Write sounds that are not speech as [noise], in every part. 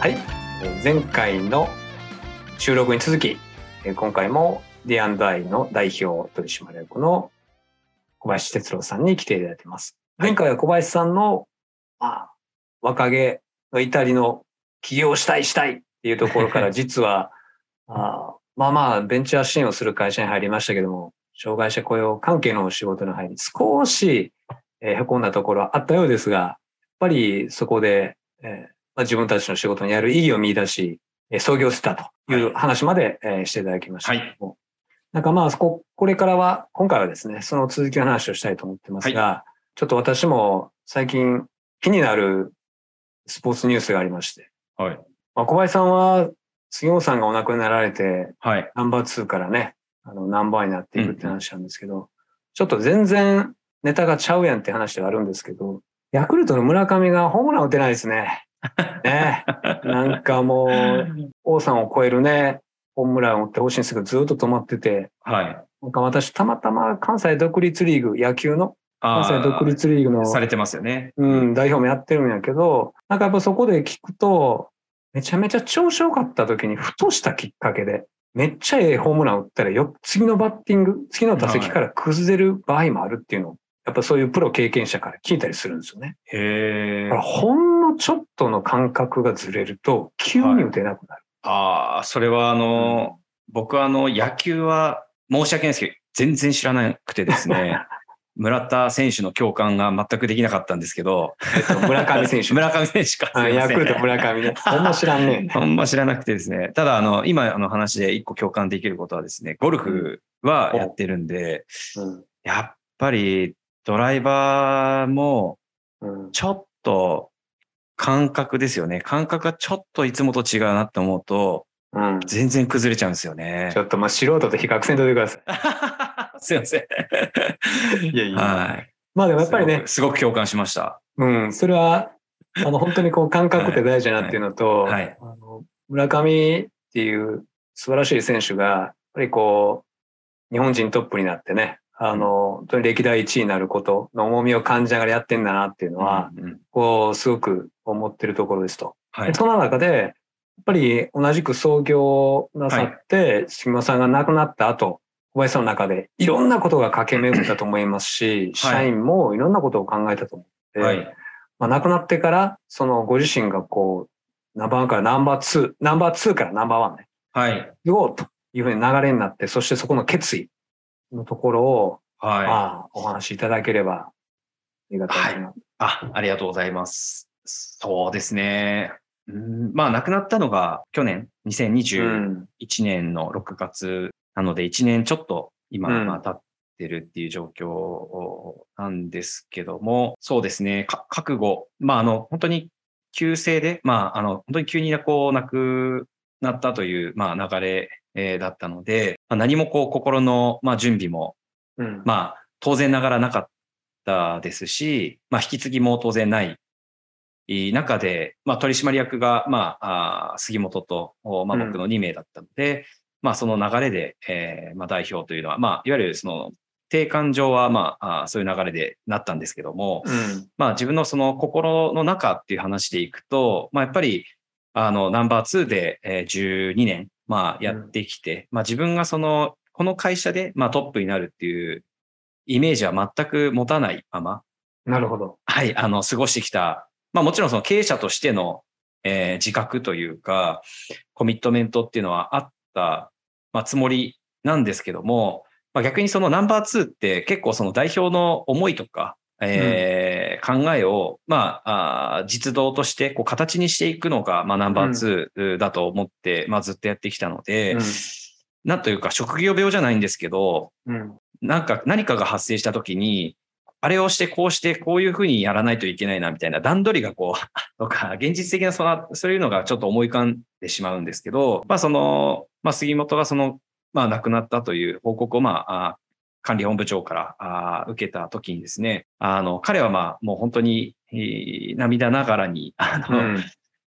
はい、えー前回の収録に続き、えー今回も D&I の代表取締役の小林哲郎さんに来ていただいてます。前回は小林さんの、まあ、若気の至りの起業したいしたいっていうところから [laughs] 実は、あーまあまあベンチャー支援をする会社に入りましたけども、障害者雇用関係の仕事に入り、少し、えー、へこんだところはあったようですが、やっぱりそこで、えーまあ、自分たちの仕事にやる意義を見出し、えー創業したという話まで、えーしていただきましたけども。なんかまあ、こ、これからは、今回はですね、その続きの話をしたいと思ってますが、ちょっと私も最近気になるスポーツニュースがありまして、はい。まあ、小林さんは杉本さんがお亡くなられて、はい。ナンバー2からね、あの、ナンバーになっていくって話なんですけど、ちょっと全然ネタがちゃうやんって話ではあるんですけど、ヤクルトの村上がホームラン打てないですね。ね。なんかもう、王さんを超えるね、ホームランを打ってほしいんですけど、ずっと止まってて、はい。なんか私、たまたま関西独立リーグ、野球の関あ西独立リーグの、されてますよね。うん、代表もやってるんやけど、なんかやっぱそこで聞くと、めちゃめちゃ調子良かった時に、ふとしたきっかけで、めっちゃええホームラン打ったらよ、次のバッティング、次の打席から崩れる場合もあるっていうのを、やっぱそういうプロ経験者から聞いたりするんですよね。へえのちょっとの感覚がずれると、急に打てなくなる。ああ、それはあの、僕はあの、野球は申し訳ないですけど、全然知らなくてですね、[laughs] 村田選手の共感が全くできなかったんですけど、えっと、村上選手。村上選手か。ヤクルト村上ね。ほんま知らんね。[laughs] ほんま知らなくてですね。ただ、あの、今の話で一個共感できることはですね、ゴルフはやってるんで、うんやっぱりドライバーもうんちょっと感覚ですよね。感覚がちょっといつもと違うなって思うと、うん。全然崩れちゃうんですよねち。ょっとまあ素人と比較せんといてください。[laughs] すいません。いやいやはい。まあでもやっぱりね、すごくすごく共感しました。うん、それは、あの、本当にこう感覚って大事だなっていうのと、はいはいあの村上っていう素晴らしい選手が、やっぱりこう、日本人トップになってね、あの、本当に歴代1位になることの重みを感じながらやってんだなっていうのは、うんうんこう、すごく思ってるところですと。はい。その中で、やっぱり同じく創業なさって、杉本さんが亡くなった後、小林さんの中でいろんなことが駆け巡ったと思いますし、社員もいろんなことを考えたと思って、はい。まあ、亡くなってから、そのご自身がこう、ナンバーワンからナンバーツー、ナンバーツーからナンバーワンね、はい。行こうというふうに流れになって、そしてそこの決意のところを、はい。まあ、お話しいただければ、ありがたいな。あ、ありがとうございます。そうですね。うんまあ、亡くなったのが去年、2021うん。年の6月なので、1年ちょっと今、うんまあ経ってるっていう状況なんですけども、そうですね、か覚悟。まあ、あの、本当に急性で、まあ、あの、本当に急にこう、亡くなったという、まあ、流れ、えーだったので、まあ、何もこう、心の、まあ、準備もうん。まあ、当然ながらなかったですし、まあ、引き継ぎも当然ない中で、まあ、取締役が、まあ、あー杉本と、おまあ、うん僕の2名だったので、まあ、その流れで、えーまあ、代表というのは、まあ、いわゆるその、定款上は、まあ、そういう流れでなったんですけども、うん。まあ自分のその心の中っていう話でいくと、まあやっぱり、あの、ナンバー2でえー12年、まあやってきて、まあ自分がその、この会社で、まあトップになるっていうイメージは全く持たないまま、なるほど。はい、あの、過ごしてきた。まあもちろんその経営者としての、えー自覚というか、コミットメントっていうのはあった、まあつもりなんですけども、まあ逆にそのナンバー2って結構その代表の思いとか、えー考えを、まあ、あー実動としてこう形にしていくのが、まあ、ナンバー2だと思って、まあ、ずっとやってきたので、なんというか職業病じゃないんですけど、うん。なんか何かが発生した時に、あれをしてこうしてこういうふうにやらないといけないなみたいな段取りがこう、[laughs] とか、現実的なその、そういうのがちょっと思い浮かんでしまうんですけど、まあその、まあ杉本がその、まあ亡くなったという報告をまあ、あ管理本部長からあ受けた時にですね、あの、彼はまあもう本当に、えー涙ながらに、あの、うん。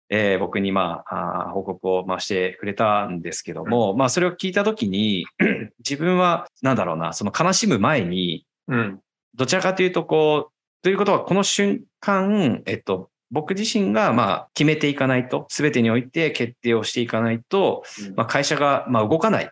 えー僕にまあ、あー報告をまあしてくれたんですけども、まあそれを聞いたときに、[clears throat] 自分はなんだろうな、その悲しむ前に、うん。どちらかというとこう、ということはこの瞬間、えっと、僕自身がまあ決めていかないと、すべてにおいて決定をしていかないと、まあ、会社がまあ動かないうん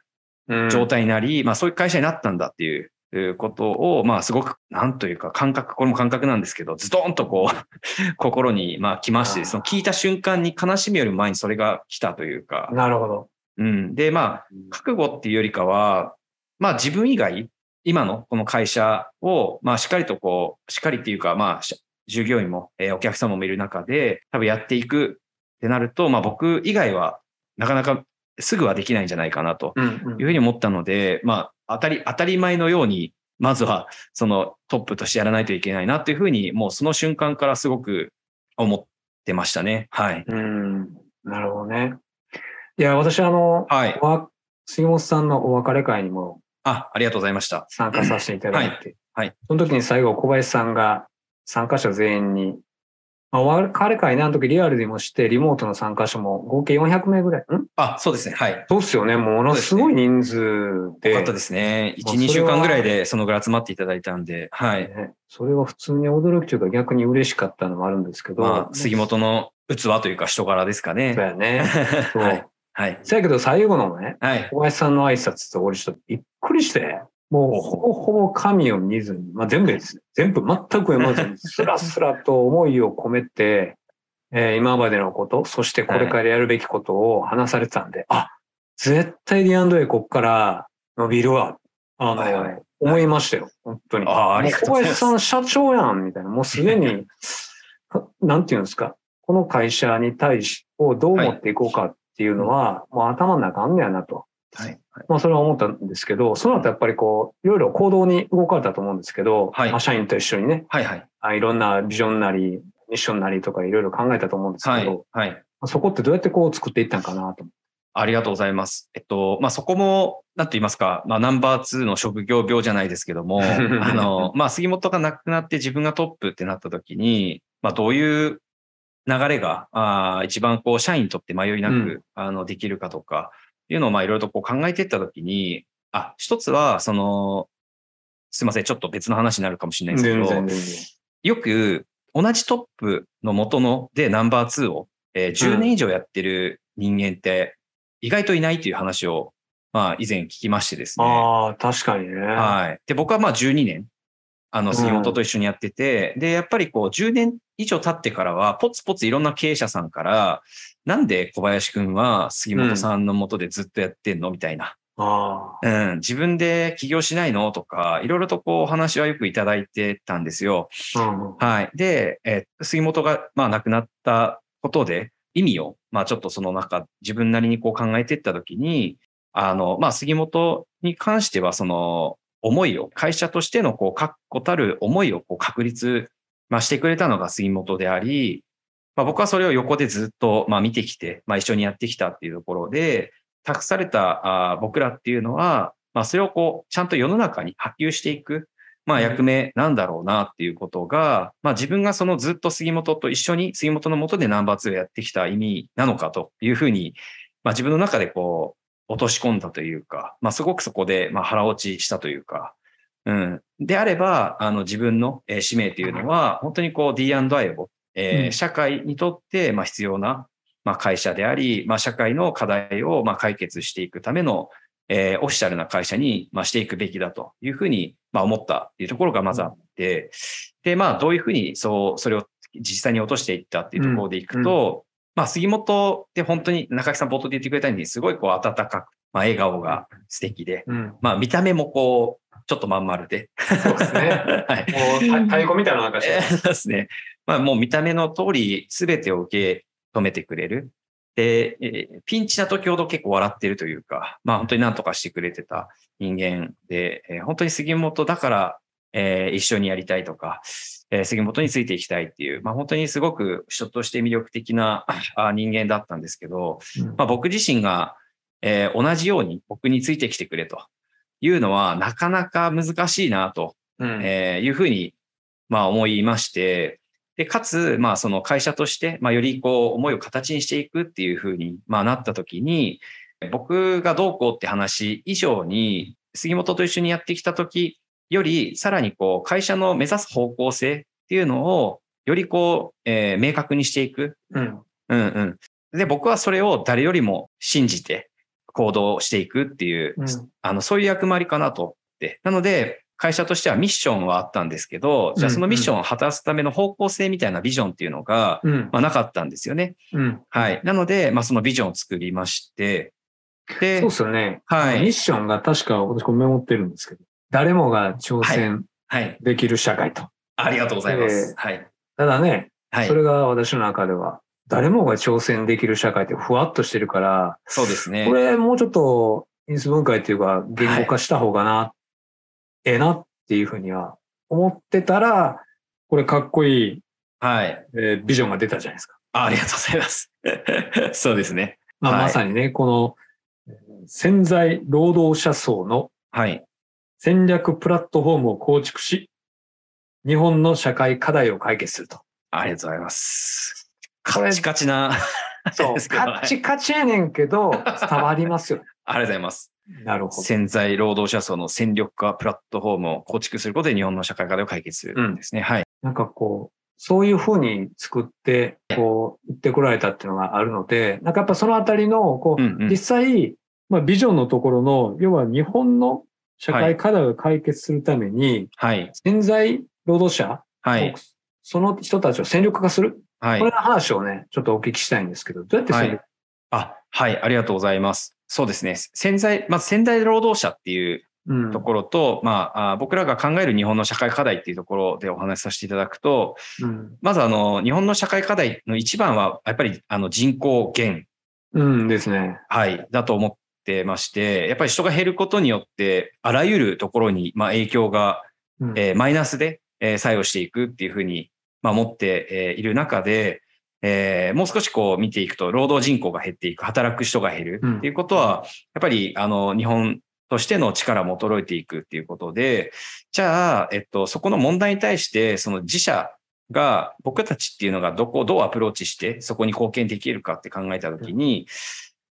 状態になり、まあそういう会社になったんだっていういうことを、まあすごく、なんというか感覚、これも感覚なんですけど、ズドンとこう、[laughs] 心にまあ来まして、その聞いた瞬間に悲しみよりも前にそれが来たというか、なるほど。うん。で、まあ、覚悟っていうよりかは、まあ自分以外、今のこの会社を、まあしっかりとこう、しっかりっていうか、まあし従業員も、えーお客様もいる中で、多分やっていくってなると、まあ僕以外はなかなかすぐはできないんじゃないかなとうんうんいうふうに思ったので、まあ当たり、当たり前のように、まずはそのトップとしてやらないといけないなっていうふうに、もうその瞬間からすごく思ってましたね。はい。うん。なるほどね。いや、私、あの、はい。杉本さんのお別れ会にもあ、ありがとうございました。参加させていただいて、はいはいその時に最後、小林さんが参加者全員に、まあ、お別れ会ね、あの時リアルでもして、リモートの参加者も合計400名ぐらい。ん？あ、そうですね。はい。そうっすよね。ものすごい人数で。よかったですね。1、まあそれは2週間ぐらいでそのぐらい集まっていただいたんで、はい。ねそれは普通に驚きというか逆に嬉しかったのもあるんですけど。まあ、杉本の器というか人柄ですかね。そうやね。そう。はい。はい。せやけど最後のね、はい。小林さんの挨拶と俺ちょっとびっくりして、もうほぼほぼ紙を見ずに、まあ全部ですね。全部全く読まずに、[laughs] スラスラと思いを込めて、えー今までのこと、そしてこれからやるべきことを話されてたんで、あ、絶対 D&A こっから伸びるわ。あの、はいはい思いましたよ。本当に。あーありがとうございますも小林さん社長やん、みたいな。もうすでに、なんていうんですか？この会社に対し、をどう持っていこうかっていうのは、もう頭の中あんねやなと。はい。まあそれは思ったんですけど、その後やっぱりこう、いろいろ行動に動かれたと思うんですけど、はいまあ社員と一緒にね、はい。はい。あいろんなビジョンなり、ミッションなりとかいろいろ考えたと思うんですはいけど、。はい。まあそこってどうやってこう作っていったんかなと。ありがとうございます。えっと、まあ、そこも、なんと言いますか、まあ、ナンバー2の職業病じゃないですけども、[laughs] あの、まあ、杉本が亡くなって自分がトップってなった時に、まあ、どういう流れが、あー一番こう、社員にとって迷いなく、うんあの、できるかとか、いうのを、まあ、いろいろとこう考えていった時に、あ、一つは、その、すいません、ちょっと別の話になるかもしれないですけど。よく同じトップの元のでナンバー2を、えー10年以上やってる人間って意外といないという話を、まあ以前聞きましてですね。ああ、確かにね。はい。で、僕はまあ12年、あの、杉本と一緒にやってて、で、やっぱりこう10年以上経ってからは、ポツポツいろんな経営者さんから、なんで小林くんは杉本さんの元でずっとやってんのみたいな。あうん、自分で起業しないのとか、いろいろとこうお話はよくいただいてたんですよ。あ。うんはい。で、えー杉本が、まあ、亡くなったことで、意味を、まあ、ちょっとその中、自分なりにこう考えていったときに、あの、まあ、杉本に関しては、その、思いを、会社としての、こう、確固たる思いを、こう、確立、まあ、してくれたのが杉本であり、まあ、僕はそれを横でずっと、まあ、見てきて、まあ、一緒にやってきたっていうところで、託されたあー僕らっていうのは、まあ、それをこう、ちゃんと世の中に波及していく、まあ、役目なんだろうなっていうことが、まあ、自分がそのずっと杉本と一緒に、杉本のもとでナンバー2をやってきた意味なのかというふうに、まあ、自分の中でこう、落とし込んだというか、まあ、すごくそこで、まあ、腹落ちしたというか、うん。であれば、あの、自分のえー使命というのは、本当にこう D&I を、えーうん社会にとって、まあ、必要な、まあ、会社であり、まあ、社会の課題を、まあ、解決していくための、えーオフィシャルな会社に、まあ、していくべきだというふうに、まあ、思ったっていうところがまずあって、で、まあ、どういうふうに、そう、それを実際に落としていったっていうところでいくと、まあ、杉本って本当に中木さん冒頭で言ってくれたように、すごいこう、温かく、まあ、笑顔が素敵で、うん。まあ、見た目もこう、ちょっとまん丸で。そうですね。[laughs] はい。もう太太鼓みたいななんかしてえーそうですね。まあもう見た目の通り全てを受け止めてくれる。で、えーピンチな時ほど結構笑ってるというか、まあ本当に何とかしてくれてた人間で、えー本当に杉本だから、えー一緒にやりたいとか、えー杉本についていきたいっていう、まあ本当にすごく人として魅力的なあ人間だったんですけど、うんまあ僕自身が、えー同じように僕についてきてくれというのはなかなか難しいなとうんえーいうふうに、まあ思いまして、で、かつ、まあその会社として、まあよりこう思いを形にしていくっていうふうに、まあなった時に、僕がどうこうって話以上に、杉本と一緒にやってきた時より、さらにこう会社の目指す方向性っていうのを、よりこう、えー明確にしていく。うん。うんうん。で、僕はそれを誰よりも信じて行動していくっていう、うんあの、そういう役回りかなと思って。なので、会社としてはミッションはあったんですけど、じゃあそのミッションを果たすための方向性みたいなビジョンっていうのが、うん。まあ、なかったんですよね。うん。はい。なので、まあ、そのビジョンを作りまして、でそう、ですよね。はいミッションが確か私これメモってるんですけど、誰もが挑戦はい。できる社会と。ありがとうございます。えーはい。ただね、はいそ。れが私の中では、誰もが挑戦できる社会ってふわっとしてるから、そうですね。これもうちょっと因数分解っていうか言語化した方がな、ええなっていうふうには思ってたら、これかっこいい、はい。えービジョンが出たじゃないですか。あありがとうございます。[laughs] そうですね。まあ、はいまさにね、このえー潜在労働者層のはい。戦略プラットフォームを構築し、日本の社会課題を解決すると。ありがとうございます。カチカチな。そう、ですけどカッチカチやねんけど、伝わりますよ。[laughs] ありがとうございます。なるほど。潜在労働者層の戦力化プラットフォームを構築することで日本の社会課題を解決するんですね。はい。なんかこう、そういうふうに作って、こう、言ってこられたっていうのがあるので、なんかやっぱそのあたりの、こう、うんうん実際、まあ、ビジョンのところの、要は日本の社会課題を解決するために、はい。潜在労働者、はい。その人たちを戦力化する、はいこれ。の話をね、ちょっとお聞きしたいんですけど、どうやって戦力、あ、はい。ありがとうございます。そうですね。潜在、まず潜在労働者っていううんところと、まああ、僕らが考える日本の社会課題っていうところでお話しさせていただくと、うんまずあの、日本の社会課題の一番は、やっぱりあの人口減、うんですね。はい、だと思ってまして、やっぱり人が減ることによって、あらゆるところに、まあ、影響が、うんえーマイナスで、えー作用していくっていうふうに、まあ、思って、えーいる中で、えーもう少しこう見ていくと、労働人口が減っていく、働く人が減るうんっていうことは、やっぱり、あの、日本としての力も衰えていくっていうことで、じゃあ、えっと、そこの問題に対して、その自社が、僕たちっていうのがどこをどうアプローチして、そこに貢献できるかって考えたときに、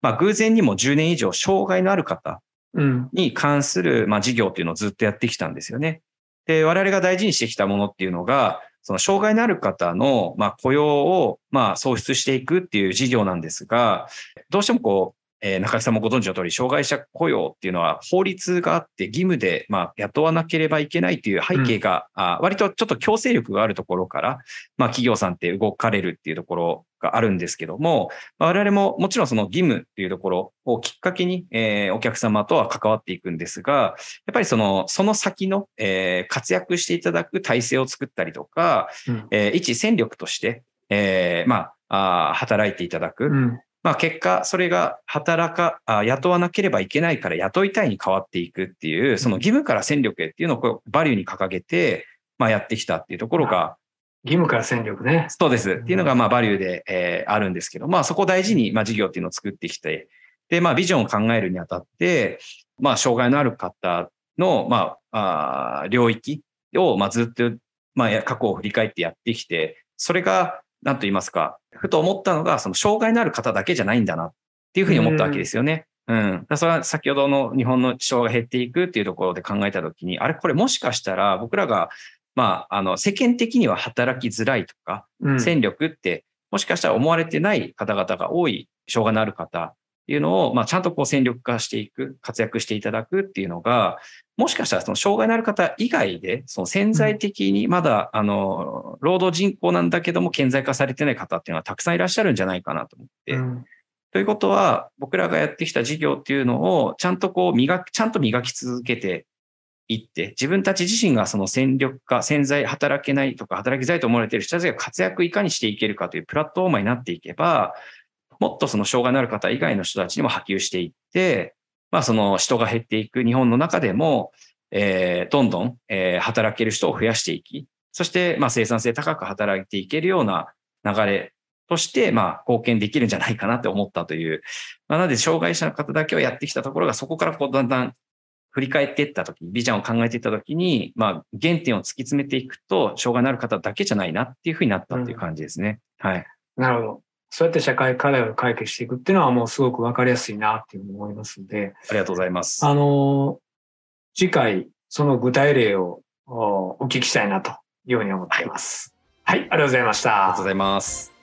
まあ、偶然にも10年以上、障害のある方うん。に関する、まあ、事業っていうのをずっとやってきたんですよね。で、我々が大事にしてきたものっていうのが、その障害のある方の、ま、雇用を、ま、創出していくっていう事業なんですが、どうしてもこう、えー中木さんもご存知の通り、障害者雇用っていうのは法律があって義務で、まあ、雇わなければいけないっていう背景が、あ割とちょっと強制力があるところから、まあ、企業さんって動かれるっていうところがあるんですけども、まあ我々ももちろんその義務っていうところをきっかけに、えーお客様とは関わっていくんですが、やっぱりその、その先の、えー活躍していただく体制を作ったりとか、うんえー一戦力として、えーまあ、あー働いていただく。うん。まあ結果、それが働か、あ雇わなければいけないから雇いたいに変わっていくっていう、その義務から戦力へっていうのをこうバリューに掲げて、まあやってきたっていうところが、義務から戦力ね。そうです。っていうのが、まあ、バリューで、えーあるんですけど、まあ、そこを大事に、まあ、事業っていうのを作ってきて、で、まあ、ビジョンを考えるにあたって、まあ、障害のある方の、まあ、あー領域を、まあ、ずっと、まあ、や過去を振り返ってやってきて、それが、なんと言いますか、ふと思ったのが、その障害のある方だけじゃないんだなっていうふうに思ったわけですよね。うん。だからそれは先ほどの日本の人が減っていくっていうところで考えたときに、あれこれもしかしたら僕らが、まあ、あの、世間的には働きづらいとか、うん。戦力って、もしかしたら思われてない方々が多い、障害のある方いうのを、まあ、ちゃんとこう戦力化していく、活躍していただくっていうのが、もしかしたらその障害のある方以外で、その潜在的にまだ、あの、労働人口なんだけども、顕在化されてない方っていうのはたくさんいらっしゃるんじゃないかなと思って。うんということは、僕らがやってきた事業っていうのを、ちゃんとこう磨く、ちゃんと磨き続けていって、自分たち自身がその戦力化、潜在働けないとか働きづらいと思われている人たちが活躍いかにしていけるかというプラットフォーマーになっていけば、もっとその障害のある方以外の人たちにも波及していって、まあその人が減っていく日本の中でも、えーどんどん、えー働ける人を増やしていき、そしてまあ生産性高く働いていけるような流れとして、まあ貢献できるんじゃないかなって思ったという。まあ、なので障害者の方だけをやってきたところが、そこからこうだんだん振り返っていったとき、ビジョンを考えていったときに、まあ原点を突き詰めていくと、障害のある方だけじあないなっていうふうになったっていう感じですね。はい。なるほど。そうやって社会課題を解決していくっていうのはもうすごくわかりやすいなっていうふうに思いますんで、ありがとうございます。あの、次回、その具体例をおお聞きしたいなというふうに思っています。はい、ありがとうございました。ありがとうございます。